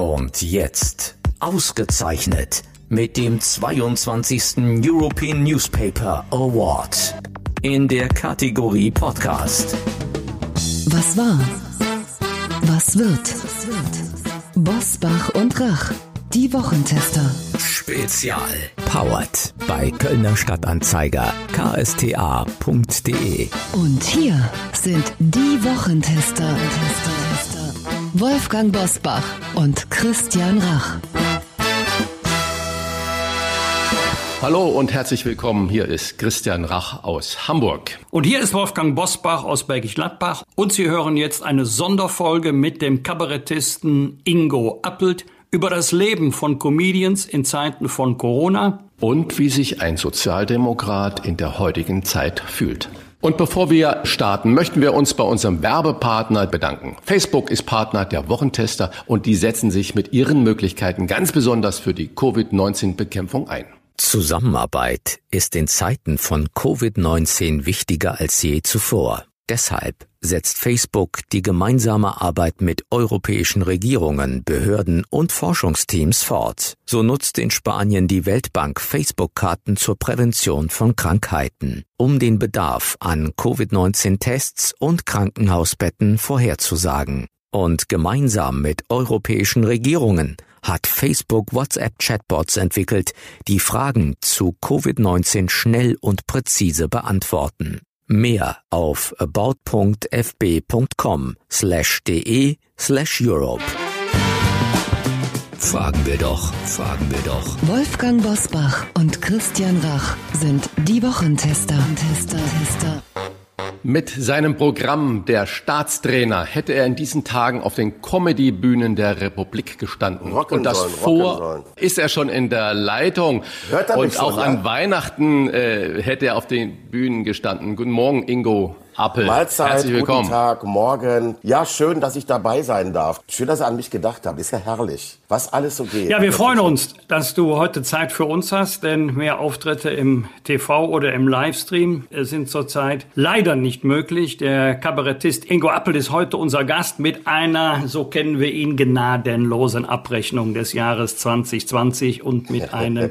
Und jetzt ausgezeichnet mit dem 22. European Newspaper Award in der Kategorie Podcast. Was war? Was wird? Bosbach und Rach, die Wochentester. Spezial. Powered bei Kölner Stadtanzeiger ksta.de. Und hier sind die Wochentester. Wolfgang Bosbach und Christian Rach. Hallo und herzlich willkommen. Hier ist Christian Rach aus Hamburg. Und hier ist Wolfgang Bosbach aus Bergisch Gladbach. Und Sie hören jetzt eine Sonderfolge mit dem Kabarettisten Ingo Appelt über das Leben von Comedians in Zeiten von Corona. Und wie sich ein Sozialdemokrat in der heutigen Zeit fühlt. Und bevor wir starten, möchten wir uns bei unserem Werbepartner bedanken. Facebook ist Partner der Wochentester und die setzen sich mit ihren Möglichkeiten ganz besonders für die Covid-19-Bekämpfung ein. Zusammenarbeit ist in Zeiten von Covid-19 wichtiger als je zuvor. Deshalb setzt Facebook die gemeinsame Arbeit mit europäischen Regierungen, Behörden und Forschungsteams fort. So nutzt in Spanien die Weltbank Facebook-Karten zur Prävention von Krankheiten, um den Bedarf an Covid-19-Tests und Krankenhausbetten vorherzusagen. Und gemeinsam mit europäischen Regierungen hat Facebook WhatsApp-Chatbots entwickelt, die Fragen zu Covid-19 schnell und präzise beantworten. Mehr auf about.fb.com slash de slash Europe. Fragen wir doch, fragen wir doch. Wolfgang Bosbach und Christian Rach sind die Wochentester. Tester, Tester. Mit seinem Programm Der Staatstrainer hätte er in diesen Tagen auf den Comedy-Bühnen der Republik gestanden. Rocken und das sollen, vor ist er schon in der Leitung. Hört er und mich schon, auch ja? an Weihnachten äh, hätte er auf den Bühnen gestanden. Guten Morgen, Ingo Appel. Mahlzeit, Herzlich willkommen. guten Tag, morgen. Ja, schön, dass ich dabei sein darf. Schön, dass ihr an mich gedacht habt. Ist ja herrlich, was alles so geht. Ja, wir freuen uns, dass du heute Zeit für uns hast, denn mehr Auftritte im TV oder im Livestream sind zurzeit leider nicht möglich. Der Kabarettist Ingo Appel ist heute unser Gast mit einer, so kennen wir ihn, gnadenlosen Abrechnung des Jahres 2020 und mit einem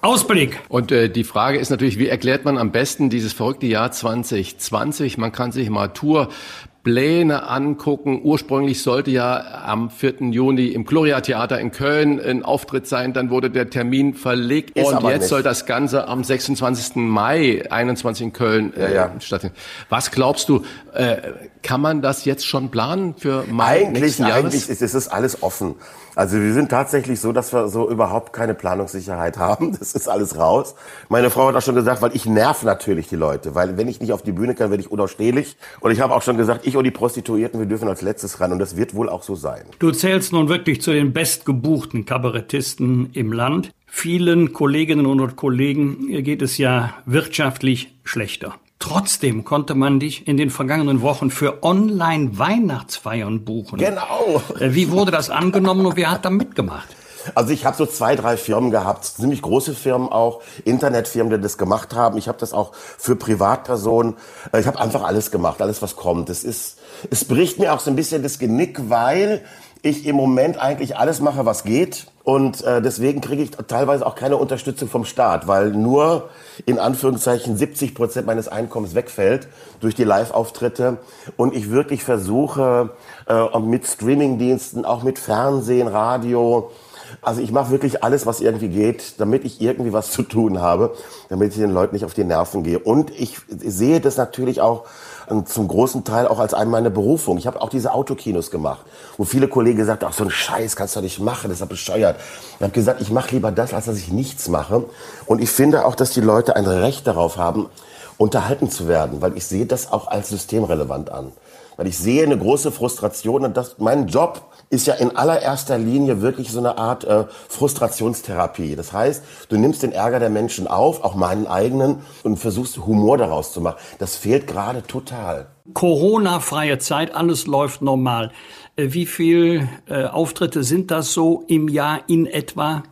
Ausblick. Und äh, die Frage ist natürlich, wie erklärt man am besten dieses verrückte Jahr 2020? Man kann sich mal Tourpläne angucken. Ursprünglich sollte ja am 4. Juni im Gloria Theater in Köln ein Auftritt sein. Dann wurde der Termin verlegt. Ist und jetzt nicht. soll das Ganze am 26. Mai 21 in Köln äh, Ja, ja. stattfinden. Was glaubst du, äh, kann man das jetzt schon planen für Mai Eigentlich, nächsten Jahres? eigentlich ist, ist es alles offen. Also wir sind tatsächlich so, dass wir so überhaupt keine Planungssicherheit haben. Das ist alles raus. Meine Frau hat auch schon gesagt, weil ich nerv natürlich die Leute. Weil wenn ich nicht auf die Bühne kann, werde ich unausstehlich. Und ich habe auch schon gesagt, ich und die Prostituierten, wir dürfen als letztes ran. Und das wird wohl auch so sein. Du zählst nun wirklich zu den bestgebuchten Kabarettisten im Land. Vielen Kolleginnen und Kollegen geht es ja wirtschaftlich schlechter. Trotzdem konnte man dich in den vergangenen Wochen für Online-Weihnachtsfeiern buchen. Genau. Äh, Wie wurde das angenommen und wer hat da mitgemacht? Also ich habe so zwei, drei Firmen gehabt, ziemlich große Firmen auch, Internetfirmen, die das gemacht haben. Ich habe das auch für Privatpersonen. Äh, Ich habe einfach alles gemacht, alles was kommt. Es ist, es bricht mir auch so ein bisschen das Genick, weil ich im Moment eigentlich alles mache, was geht. Und äh, deswegen kriege ich teilweise auch keine Unterstützung vom Staat, weil nur in Anführungszeichen 70 Prozent meines Einkommens wegfällt durch die Live-Auftritte. Und ich wirklich versuche äh, mit Streamingdiensten, auch mit Fernsehen, Radio, also ich mache wirklich alles, was irgendwie geht, damit ich irgendwie was zu tun habe, damit ich den Leuten nicht auf die Nerven gehe. Und ich sehe das natürlich auch ähm, zum großen Teil auch als eine meiner Berufung. Ich habe auch diese Autokinos gemacht, wo viele Kollegen gesagt haben, ach so ein Scheiß kannst du nicht machen, das ist ja bescheuert. Ich habe gesagt, ich mache lieber das, als dass ich nichts mache. Und ich finde auch, dass die Leute ein Recht darauf haben, unterhalten zu werden, weil ich sehe das auch als systemrelevant an. Weil ich sehe eine große Frustration und das, mein Job ist ja in allererster Linie wirklich so eine Art äh, Frustrationstherapie. Das heißt, du nimmst den Ärger der Menschen auf, auch meinen eigenen, und versuchst Humor daraus zu machen. Das fehlt gerade total. Corona-freie Zeit, alles läuft normal. Äh, Wie viel äh, Auftritte sind das so im Jahr in etwa?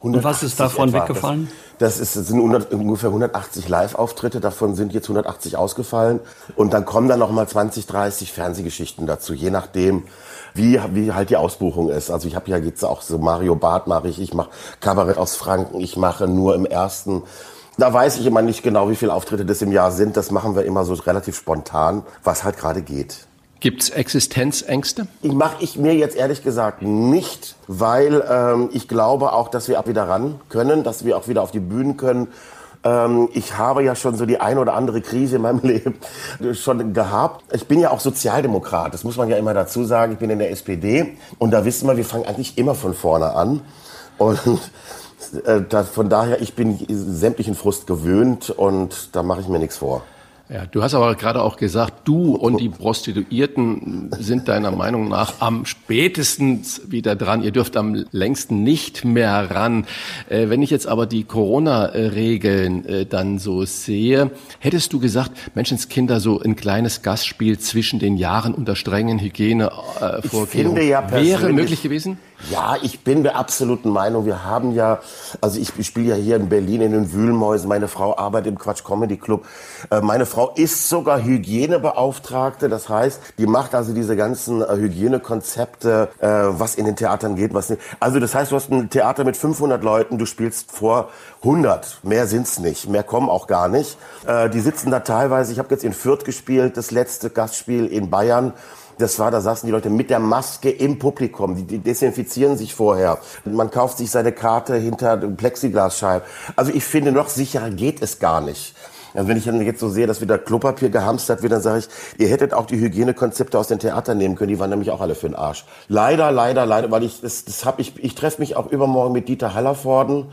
Und was ist 180 davon etwa. weggefallen? Das, Das, ist, das sind 100, ungefähr 180 Live-Auftritte, davon sind jetzt 180 ausgefallen. Und dann kommen dann noch mal 20, 30 Fernsehgeschichten dazu, je nachdem, wie, wie halt die Ausbuchung ist. Also ich habe ja jetzt auch so Mario Barth mache ich, ich mache Kabarett aus Franken, ich mache nur im ersten. Da weiß ich immer nicht genau, wie viele Auftritte das im Jahr sind. Das machen wir immer so relativ spontan, was halt gerade geht. Gibt's Existenzängste? Ich mache ich mir jetzt ehrlich gesagt nicht, weil ähm, ich glaube auch, dass wir auch wieder ran können, dass wir auch wieder auf die Bühnen können. Ähm, ich habe ja schon so die ein oder andere Krise in meinem Leben schon gehabt. Ich bin ja auch Sozialdemokrat, das muss man ja immer dazu sagen. Ich bin in der SPD und da wissen wir, wir fangen eigentlich immer von vorne an. Und äh, da, von daher, ich bin sämtlichen Frust gewöhnt und da mache ich mir nichts vor. Ja, du hast aber gerade auch gesagt, du und die Prostituierten sind deiner Meinung nach am spätestens wieder dran. Ihr dürft am längsten nicht mehr ran. Äh, wenn ich jetzt aber die Corona-Regeln äh, dann so sehe, hättest du gesagt, Menschenskinder so ein kleines Gastspiel zwischen den Jahren unter strengen Hygienevorkehrungen äh, ja wäre möglich gewesen? Ja, ich bin der absoluten Meinung, wir haben ja, also ich, spiele ja hier in Berlin in den Wühlmäusen, meine Frau arbeitet im Quatsch Comedy Club. Äh, meine Frau ist sogar Hygienebeauftragte, das heißt, die macht also diese ganzen äh, Hygienekonzepte, äh, was in den Theatern geht, was nicht. Also das heißt, du hast ein Theater mit 500 Leuten, du spielst vor 100, mehr sind's nicht, mehr kommen auch gar nicht. Die sitzen da teilweise, ich habe jetzt in Fürth gespielt, das letzte Gastspiel in Bayern das war, da saßen die Leute mit der Maske im Publikum. Die, desinfizieren sich vorher. Man kauft sich seine Karte hinter dem Plexiglasscheibe. Also ich finde, noch sicherer geht es gar nicht. Also wenn ich dann jetzt so sehe, dass wieder Klopapier gehamstert wird, dann sage ich, ihr hättet auch die Hygienekonzepte aus den Theatern nehmen können. Die waren nämlich auch alle für den Arsch. Leider, leider, leider, weil ich das, das habe ich, ich treffe mich auch übermorgen mit Dieter Hallervorden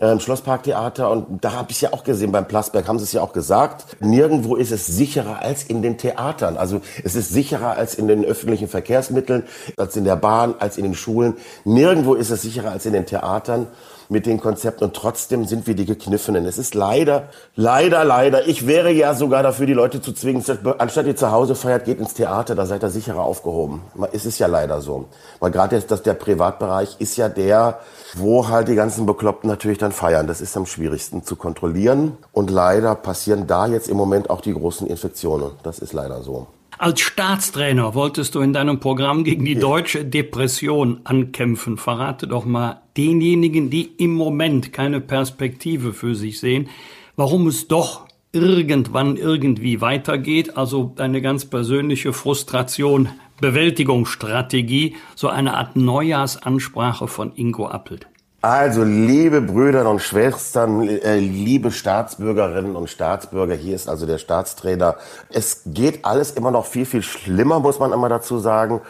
äh, im Schlossparktheater und da habe ich ja auch gesehen, beim Plasberg haben sie es ja auch gesagt, nirgendwo ist es sicherer als in den Theatern. Also es ist sicherer als in den öffentlichen Verkehrsmitteln, als in der Bahn, als in den Schulen. Nirgendwo ist es sicherer als in den Theatern mit den Konzepten und trotzdem sind wir die Gekniffenen. Es ist leider, leider, leider. Ich wäre ja sogar dafür, die Leute zu zwingen, anstatt ihr zu Hause feiert, geht ins Theater, da seid ihr sicherer aufgehoben. Es ist ja leider so. Weil gerade jetzt, dass der Privatbereich ist ja der, wo halt die ganzen Bekloppten natürlich dann feiern. Das ist am schwierigsten zu kontrollieren und leider passieren da jetzt im Moment auch die großen Infektionen. Das ist leider so. Als Staatstrainer wolltest du in deinem Programm gegen die deutsche Depression ankämpfen. Verrate doch mal denjenigen, die im Moment keine Perspektive für sich sehen, warum es doch irgendwann irgendwie weitergeht. Also deine ganz persönliche Frustration, Bewältigungsstrategie, so eine Art Neujahrsansprache von Ingo Appelt. Also, liebe Brüder und Schwestern, äh, liebe Staatsbürgerinnen und Staatsbürger, hier ist also der Staatstrainer. Es geht alles immer noch viel, viel schlimmer, muss man immer dazu sagen.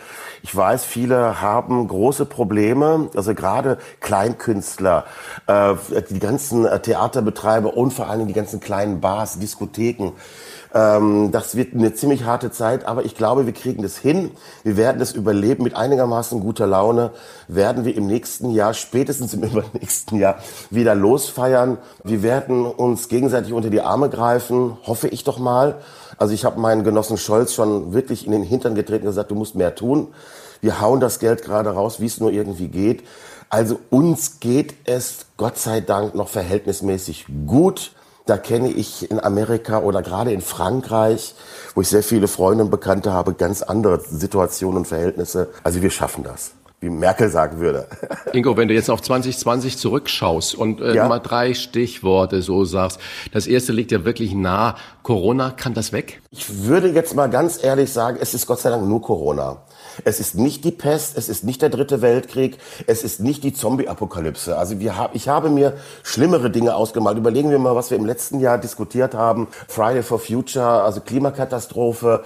Ich weiß, viele haben große Probleme, also gerade Kleinkünstler, äh, die ganzen Theaterbetreiber und vor allem die ganzen kleinen Bars, Diskotheken. Ähm, das wird eine ziemlich harte Zeit, aber ich glaube, wir kriegen das hin. Wir werden das überleben. Mit einigermaßen guter Laune werden wir im nächsten Jahr, spätestens im übernächsten Jahr, wieder losfeiern. Wir werden uns gegenseitig unter die Arme greifen, hoffe ich doch mal. Also ich habe meinen Genossen Scholz schon wirklich in den Hintern getreten und gesagt, du musst mehr tun. Wir hauen das Geld gerade raus, wie es nur irgendwie geht. Also uns geht es Gott sei Dank noch verhältnismäßig gut. Da kenne ich in Amerika oder gerade in Frankreich, wo ich sehr viele Freunde und Bekannte habe, ganz andere Situationen und Verhältnisse. Also wir schaffen das wie Merkel sagen würde. Ingo, wenn du jetzt auf 2020 zurückschaust und äh, ja. mal drei Stichworte so sagst, das erste liegt ja wirklich nah. Corona, kann das weg? Ich würde jetzt mal ganz ehrlich sagen, es ist Gott sei Dank nur Corona. Es ist nicht die Pest, es ist nicht der dritte Weltkrieg, es ist nicht die Zombie-Apokalypse. Also wir hab, ich habe mir schlimmere Dinge ausgemalt. Überlegen wir mal, was wir im letzten Jahr diskutiert haben. Friday for Future, also Klimakatastrophe.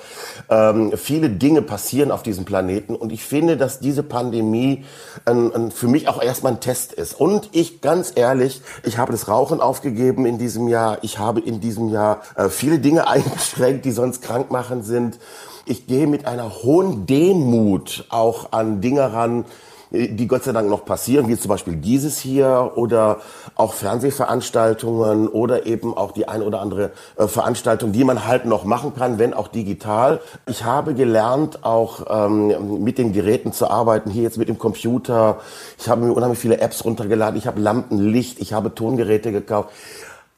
Ähm, viele Dinge passieren auf diesem Planeten und ich finde, dass diese Pandemie ein, ein, für mich auch erstmal ein Test ist. Und ich, ganz ehrlich, ich habe das Rauchen aufgegeben in diesem Jahr. Ich habe in diesem Jahr äh, viele Dinge eingeschränkt, die sonst krankmachend sind ich gehe mit einer hohen Demut auch an Dinge ran, die Gott sei Dank noch passieren, wie zum Beispiel dieses hier oder auch Fernsehveranstaltungen oder eben auch die ein oder andere äh, Veranstaltung, die man halt noch machen kann, wenn auch digital. Ich habe gelernt, auch ähm, mit den Geräten zu arbeiten, hier jetzt mit dem Computer. Ich habe mir unheimlich viele Apps runtergeladen. Ich habe Lampen, Licht, ich habe Tongeräte gekauft.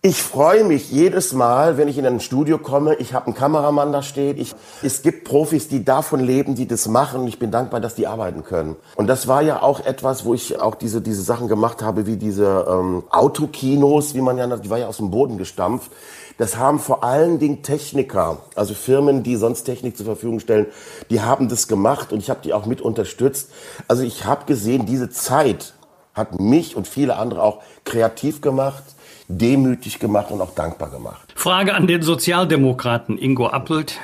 Ich freue mich jedes Mal, wenn ich in ein Studio komme. Ich habe einen Kameramann da steht. Ich, es gibt Profis, die davon leben, die das machen. Und ich bin dankbar, dass die arbeiten können. Und das war ja auch etwas, wo ich auch diese diese Sachen gemacht habe, wie diese ähm, Autokinos, wie man ja, die war ja aus dem Boden gestampft. Das haben vor allen Dingen Techniker, also Firmen, die sonst Technik zur Verfügung stellen, die haben das gemacht und ich habe die auch mit unterstützt. Also ich habe gesehen, diese Zeit hat mich und viele andere auch kreativ gemacht demütig gemacht und auch dankbar gemacht. Frage an den Sozialdemokraten Ingo Appelt.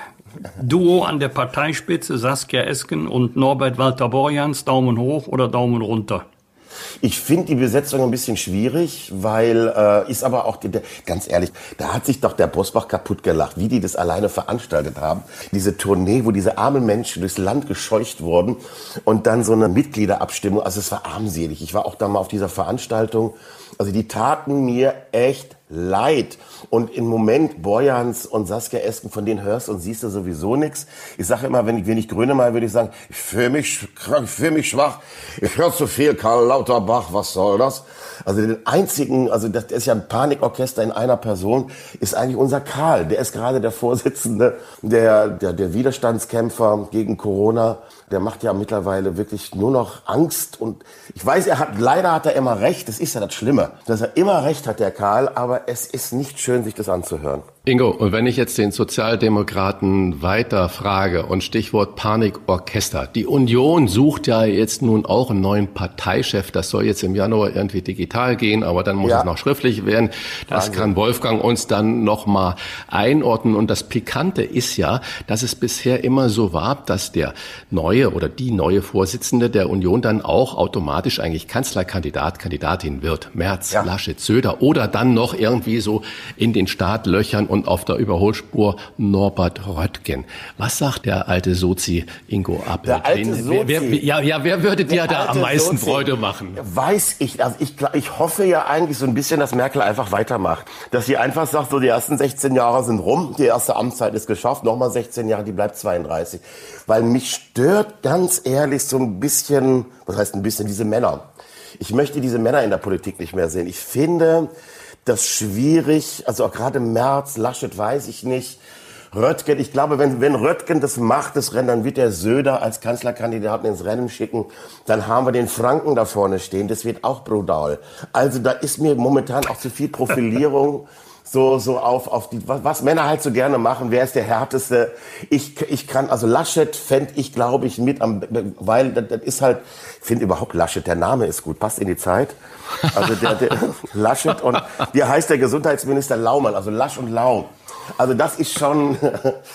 Duo an der Parteispitze Saskia Esken und Norbert Walter Borjans, Daumen hoch oder Daumen runter? Ich finde die Besetzung ein bisschen schwierig, weil äh, ist aber auch der, ganz ehrlich, da hat sich doch der Bosbach kaputt gelacht, wie die das alleine veranstaltet haben. Diese Tournee, wo diese armen Menschen durchs Land gescheucht wurden und dann so eine Mitgliederabstimmung. Also es war armselig. Ich war auch da mal auf dieser Veranstaltung. Also die taten mir echt leid. Und im Moment Borjans und Saskia Esken, von denen hörst und siehst du sowieso nichts. Ich sage immer, wenn ich, wenn ich Grüne mal, würde ich sagen, ich fühle mich, ich fühle mich schwach. Ich höre zu viel Karl Lauterbach, was soll das? Also den einzigen, also das ist ja ein Panikorchester in einer Person, ist eigentlich unser Karl. Der ist gerade der Vorsitzende der, der, der Widerstandskämpfer gegen Corona. Der macht ja mittlerweile wirklich nur noch Angst und ich weiß, er hat, leider hat er immer recht. Das ist ja das Schlimme, dass er immer recht hat, der Karl, aber es ist nicht schön, sich das anzuhören. Ingo, und wenn ich jetzt den Sozialdemokraten weiter frage und Stichwort Panikorchester. Die Union sucht ja jetzt nun auch einen neuen Parteichef. Das soll jetzt im Januar irgendwie digital gehen, aber dann muss ja. es noch schriftlich werden. Das Wahnsinn. kann Wolfgang uns dann nochmal einordnen. Und das Pikante ist ja, dass es bisher immer so war, dass der neue oder die neue Vorsitzende der Union dann auch automatisch eigentlich Kanzlerkandidat, Kandidatin wird. Merz, ja. Laschet, Söder oder dann noch irgendwie so in den Startlöchern und auf der Überholspur Norbert Röttgen. Was sagt der alte Sozi Ingo Appel? Der alte Sozi. Wer, wer, ja, ja, wer würde dir da am meisten Sozi. Freude machen? Weiß ich. Also ich, ich hoffe ja eigentlich so ein bisschen, dass Merkel einfach weitermacht. Dass sie einfach sagt, so die ersten 16 Jahre sind rum, die erste Amtszeit ist geschafft, nochmal 16 Jahre, die bleibt 32. Weil mich stört ganz ehrlich so ein bisschen, was heißt ein bisschen, diese Männer. Ich möchte diese Männer in der Politik nicht mehr sehen. Ich finde, das schwierig. Also auch gerade März, Laschet weiß ich nicht. Röttgen, ich glaube, wenn, wenn Röttgen das macht, das Rennen, dann wird der Söder als Kanzlerkandidaten ins Rennen schicken. Dann haben wir den Franken da vorne stehen. Das wird auch brutal. Also da ist mir momentan auch zu viel Profilierung. so, so auf, auf die, was, was Männer halt so gerne machen. Wer ist der härteste? Ich, ich kann, also Laschet fände ich, glaube ich, mit am, weil das, das ist halt, ich finde überhaupt Laschet, der Name ist gut, passt in die Zeit. Also der, der Laschet und wie heißt der Gesundheitsminister Laumann, also Lasch und Lau. Also das ist schon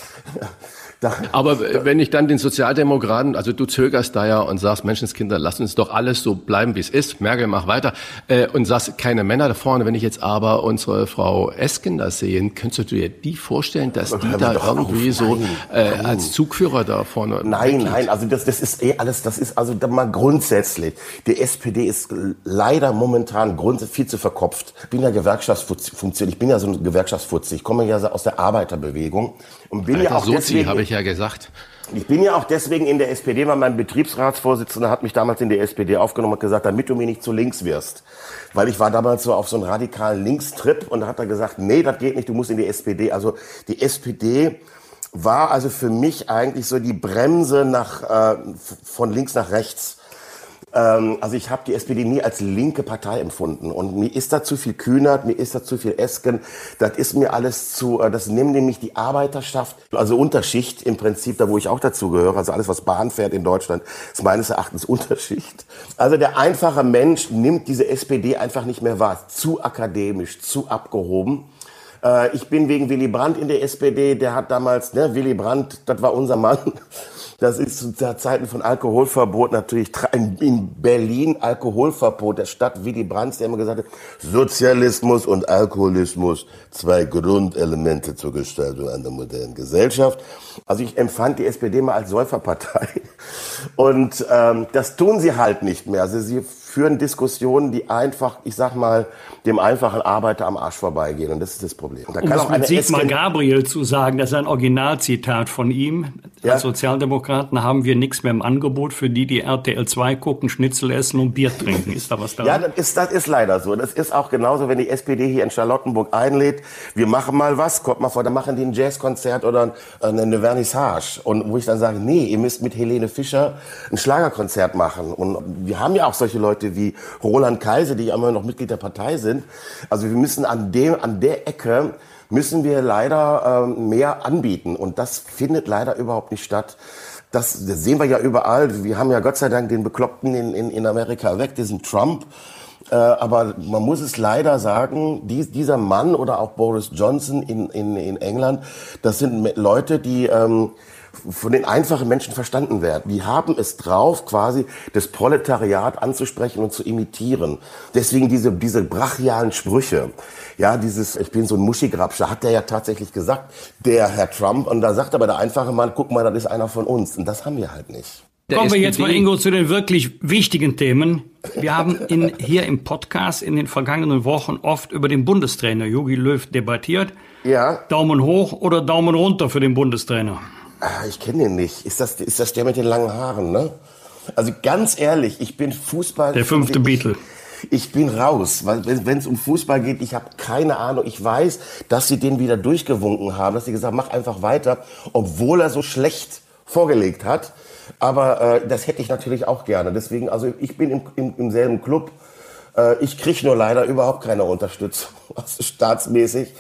Aber wenn ich dann den Sozialdemokraten, also du zögerst da ja und sagst, Menschenskinder, lass uns doch alles so bleiben, wie es ist. Merkel, mach weiter. Äh, und sagst, keine Männer da vorne. Wenn ich jetzt aber unsere Frau Esken da sehen, könntest du dir die vorstellen, dass die da irgendwie auf. so äh, als Zugführer da vorne Nein, weggeht? nein, also das, das ist eh alles, das ist also mal grundsätzlich. Die SPD ist leider momentan grundsätzlich viel zu verkopft. Ich bin ja Gewerkschaftsfunktion, ich bin ja so ein Gewerkschaftsfutzi. Ich komme ja aus der Arbeiterbewegung und bin Alter, ja auch Sozi, deswegen, ich ja gesagt. Ich bin ja auch deswegen in der SPD, weil mein Betriebsratsvorsitzender hat mich damals in die SPD aufgenommen und gesagt, damit du mir nicht zu links wirst. Weil ich war damals so auf so einem radikalen Linkstrip und da hat er gesagt, nee, das geht nicht, du musst in die SPD. Also die SPD war also für mich eigentlich so die Bremse nach, äh, von links nach rechts. Ähm, also ich habe die SPD nie als linke Partei empfunden und mir ist da zu viel Kühnert, mir ist da zu viel Esken, das ist mir alles zu, äh, das nimmt nämlich die Arbeiterschaft, also Unterschicht im Prinzip, da wo ich auch dazu gehöre, also alles was Bahn fährt in Deutschland, ist meines Erachtens Unterschicht. Also der einfache Mensch nimmt diese SPD einfach nicht mehr wahr, zu akademisch, zu abgehoben. Äh, ich bin wegen Willy Brandt in der SPD. Der hat damals, ne, Willy Brandt, das war unser Mann. Das ist zu Zeiten von Alkoholverbot natürlich in Berlin Alkoholverbot der Stadt Willy Brandt, der immer gesagt hat, Sozialismus und Alkoholismus, zwei Grundelemente zur Gestaltung einer modernen Gesellschaft. Also ich empfand die SPD mal als Säuferpartei. Und ähm, das tun sie halt nicht mehr. Also sie führen Diskussionen, die einfach, ich sag mal, dem einfachen Arbeiter am Arsch vorbeigehen. Und das ist das Problem. Da um das mit Sigmar Gabriel zu sagen, das ist ein Originalzitat von ihm. Ja. Als Sozialdemokraten haben wir nichts mehr im Angebot für die, die RTL 2 gucken, Schnitzel essen und Bier trinken. Ist da was da? Ja, das ist, das ist leider so. Das ist auch genauso, wenn die SPD hier in Charlottenburg einlädt, wir machen mal was, kommt mal vor, dann machen die ein Jazzkonzert oder eine Vernissage. Und wo ich dann sage, nee, ihr müsst mit Helene Fischer ein Schlagerkonzert machen. Und wir haben ja auch solche Leute, Leute wie Roland Kaiser, die ja immer noch Mitglied der Partei sind. Also wir müssen an dem, an der Ecke müssen wir leider ähm, mehr anbieten. Und das findet leider überhaupt nicht statt. Das, sehen wir ja überall. Wir haben ja Gott sei Dank den Bekloppten in, in, in Amerika weg, diesen Trump. Äh, aber man muss es leider sagen, dies, dieser Mann oder auch Boris Johnson in, in, in England, das sind Leute, die ähm, von den einfachen Menschen verstanden werden. Die haben es drauf, quasi das Proletariat anzusprechen und zu imitieren. Deswegen diese, diese brachialen Sprüche. Ja, dieses, ich bin so ein Muschigrabscher, hat der ja tatsächlich gesagt, der Herr Trump. Und da sagt aber der einfache Mann, guck mal, das ist einer von uns. Und das haben wir halt nicht. Der Kommen wir jetzt mal, Ingo, zu den wirklich wichtigen Themen. Wir haben in, hier im Podcast in den vergangenen Wochen oft über den Bundestrainer Jogi Löw debattiert. Ja. Daumen hoch oder Daumen runter für den Bundestrainer? Ah, ich kenne den nicht. Ist das, ist das der mit den langen Haaren, ne? Also ganz ehrlich, ich bin Fußball. Der fünfte ich, Beatle. Ich bin raus, weil wenn es um Fußball geht, ich habe keine Ahnung. Ich weiß, dass sie den wieder durchgewunken haben, dass sie gesagt, mach einfach weiter, obwohl er so schlecht vorgelegt hat. Aber äh, das hätte ich natürlich auch gerne. Deswegen, also ich bin im, im, im selben Club. Äh, ich kriege nur leider überhaupt keine Unterstützung, also staatsmäßig.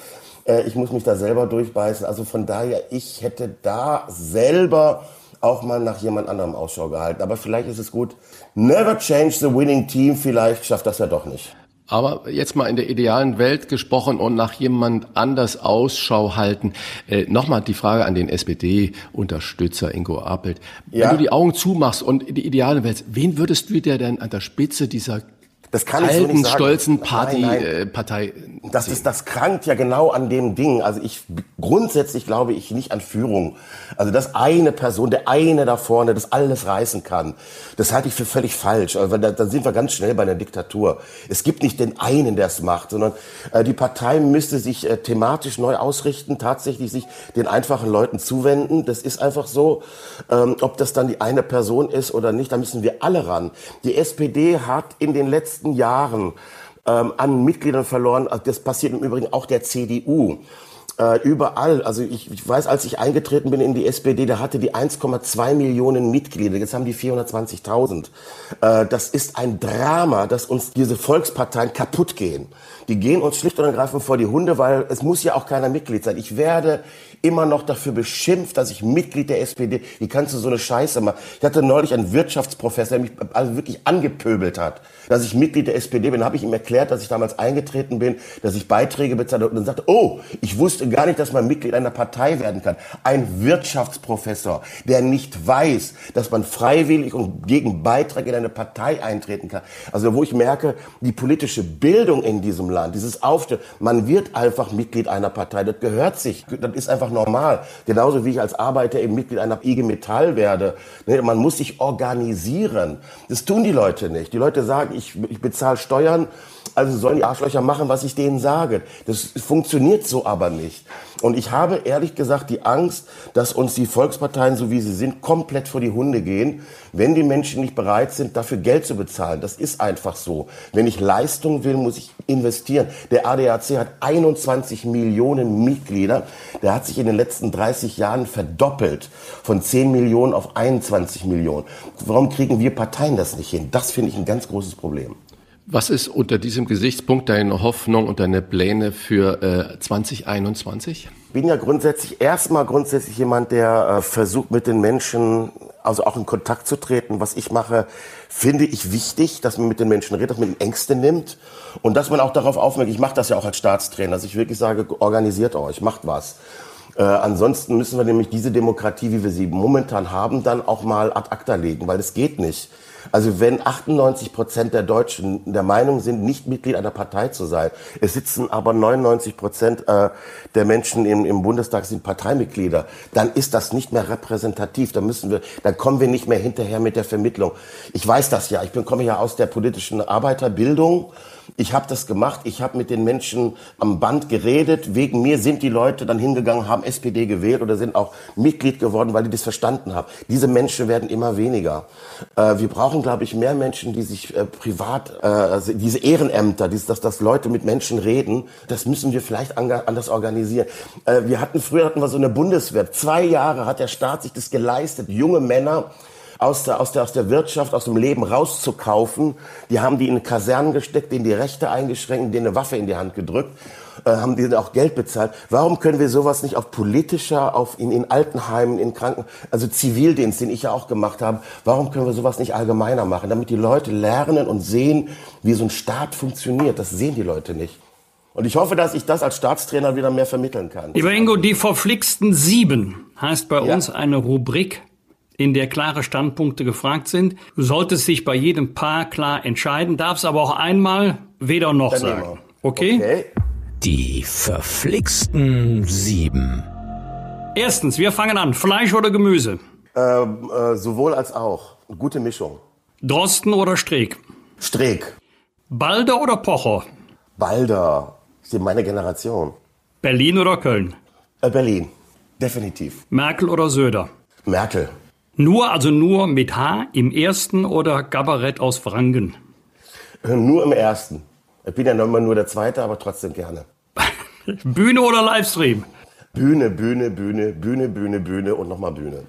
Äh, ich muss mich da selber durchbeißen. Also von daher, ich hätte da selber auch mal nach jemand anderem Ausschau gehalten. Aber vielleicht ist es gut. Never change the winning team. Vielleicht schafft das ja doch nicht. Aber jetzt mal in der idealen Welt gesprochen und nach jemand anders Ausschau halten. Äh, Nochmal die Frage an den SPD-Unterstützer Ingo Appelt. Ja. Wenn du die Augen zumachst und die ideale Welt, wen würdest du dir denn an der Spitze dieser das kann alten, ich so nicht sagen. stolzen Party, nein, nein. Äh, Partei. Das ist, das krankt ja genau an dem Ding. Also ich, grundsätzlich glaube ich nicht an Führung. Also, dass eine Person, der eine da vorne, das alles reißen kann. Das halte ich für völlig falsch. Also, da, da sind wir ganz schnell bei einer Diktatur. Es gibt nicht den einen, der es macht, sondern äh, die Partei müsste sich äh, thematisch neu ausrichten, tatsächlich sich den einfachen Leuten zuwenden. Das ist einfach so. Ähm, ob das dann die eine Person ist oder nicht, da müssen wir alle ran. Die SPD hat in den letzten letzten Jahren ähm, an Mitgliedern verloren. Also das passiert im Übrigen auch der CDU. Äh, überall, also ich, ich weiß, als ich eingetreten bin in die SPD, da hatte die 1,2 Millionen Mitglieder, jetzt haben die 420.000. Äh, das ist ein Drama, dass uns diese Volksparteien kaputt gehen. Die gehen uns schlicht und ergreifend vor die Hunde, weil es muss ja auch keiner Mitglied sein. Ich werde immer noch dafür beschimpft, dass ich Mitglied der SPD, wie kannst du so eine Scheiße machen? Ich hatte neulich einen Wirtschaftsprofessor, der mich also wirklich angepöbelt hat, dass ich Mitglied der SPD bin. Habe ich ihm erklärt, dass ich damals eingetreten bin, dass ich Beiträge bezahlt habe und dann sagte, oh, ich wusste gar nicht, dass man Mitglied einer Partei werden kann. Ein Wirtschaftsprofessor, der nicht weiß, dass man freiwillig und gegen Beitrag in eine Partei eintreten kann. Also wo ich merke, die politische Bildung in diesem Land, dieses Aufstellen, man wird einfach Mitglied einer Partei, das gehört sich, das ist einfach normal. Genauso wie ich als Arbeiter eben Mitglied einer IG Metall werde. Ne, man muss sich organisieren. Das tun die Leute nicht. Die Leute sagen, ich, ich bezahle Steuern, also sollen die Arschlöcher machen, was ich denen sage. Das funktioniert so aber nicht. Und ich habe ehrlich gesagt die Angst, dass uns die Volksparteien, so wie sie sind, komplett vor die Hunde gehen, wenn die Menschen nicht bereit sind, dafür Geld zu bezahlen. Das ist einfach so. Wenn ich Leistung will, muss ich investieren. Der ADAC hat 21 Millionen Mitglieder. Der hat sich in den letzten 30 Jahren verdoppelt. Von 10 Millionen auf 21 Millionen. Warum kriegen wir Parteien das nicht hin? Das finde ich ein ganz großes Problem. Was ist unter diesem Gesichtspunkt deine Hoffnung und deine Pläne für äh, 2021? Ich bin ja grundsätzlich erstmal grundsätzlich jemand, der äh, versucht mit den Menschen also auch in Kontakt zu treten. Was ich mache, finde ich wichtig, dass man mit den Menschen redet, dass man Ängste nimmt und dass man auch darauf aufmerkt. Ich mache das ja auch als Staatstrainer, dass ich wirklich sage, organisiert euch, macht was. Äh, ansonsten müssen wir nämlich diese Demokratie, wie wir sie momentan haben, dann auch mal ad acta legen, weil es geht nicht. Also wenn 98 Prozent der Deutschen der Meinung sind, nicht Mitglied einer Partei zu sein, es sitzen aber 99 Prozent äh, der Menschen im, im Bundestag sind Parteimitglieder, dann ist das nicht mehr repräsentativ. Da müssen wir, dann kommen wir nicht mehr hinterher mit der Vermittlung. Ich weiß das ja. Ich bin, komme ja aus der politischen Arbeiterbildung. Ich habe das gemacht. Ich habe mit den Menschen am Band geredet. Wegen mir sind die Leute dann hingegangen, haben SPD gewählt oder sind auch Mitglied geworden, weil die das verstanden haben. Diese Menschen werden immer weniger. Äh, wir brauchen, glaube ich, mehr Menschen, die sich äh, privat, äh, diese Ehrenämter, dieses, dass, dass Leute mit Menschen reden, das müssen wir vielleicht anders organisieren. Äh, wir hatten früher hatten wir so eine Bundeswehr. Zwei Jahre hat der Staat sich das geleistet, junge Männer aus der, aus der, aus der Wirtschaft, aus dem Leben rauszukaufen. Die haben die in Kasernen gesteckt, denen die Rechte eingeschränkt, denen eine Waffe in die Hand gedrückt, äh, haben denen auch Geld bezahlt. Warum können wir sowas nicht auf politischer, auf in, in Altenheimen, in Kranken, also Zivildienst, den ich ja auch gemacht habe, warum können wir sowas nicht allgemeiner machen, damit die Leute lernen und sehen, wie so ein Staat funktioniert. Das sehen die Leute nicht. Und ich hoffe, dass ich das als Staatstrainer wieder mehr vermitteln kann. Lieber Ingo, die verflixten sieben heißt bei ja. uns eine Rubrik, in der klare Standpunkte gefragt sind. Du solltest dich bei jedem Paar klar entscheiden, darfst aber auch einmal weder noch Dann sagen. Okay? okay? Die verflixten sieben. Erstens, wir fangen an. Fleisch oder Gemüse? Ähm, äh, sowohl als auch. Gute Mischung. Drosten oder Streeck? Streeck. Balder oder Pocher? Balder. Das ist meine Generation. Berlin oder Köln? Äh, Berlin. Definitiv. Merkel oder Söder? Merkel. Nur, also nur mit H im ersten oder Gabarett aus Franken? Äh, nur im ersten. Ich bin ja nochmal nur der zweite, aber trotzdem gerne. Bühne oder Livestream? Bühne, Bühne, Bühne, Bühne, Bühne, Bühne und nochmal Bühne.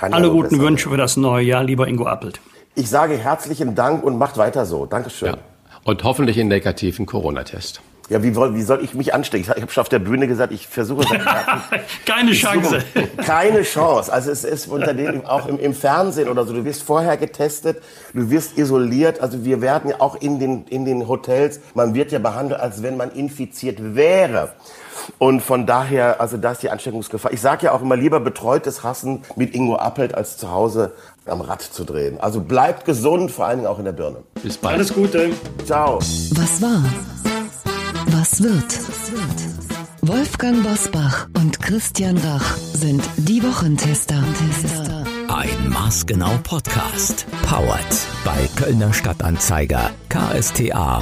Alle guten Wünsche für das neue Jahr, lieber Ingo Appelt. Ich sage herzlichen Dank und macht weiter so. Dankeschön. Ja. Und hoffentlich einen negativen Corona-Test. Ja, wie, wie soll ich mich anstecken? Ich habe schon auf der Bühne gesagt, ich versuche es. Keine Chance. Keine Chance. Also es ist unter den, auch im, im, Fernsehen oder so, du wirst vorher getestet, du wirst isoliert. Also wir werden ja auch in den, in den Hotels, man wird ja behandelt, als wenn man infiziert wäre. Und von daher, also da ist die Ansteckungsgefahr. Ich sage ja auch immer lieber betreutes Hassen mit Ingo Appelt, als zu Hause am Rad zu drehen. Also bleibt gesund, vor allen Dingen auch in der Birne. Bis bald. Alles Gute. Ciao. Was war? Was wird? Wolfgang Bosbach und Christian Rach sind die Wochentester. Ein maßgenau Podcast. Powered bei Kölner Stadtanzeiger ksta.de.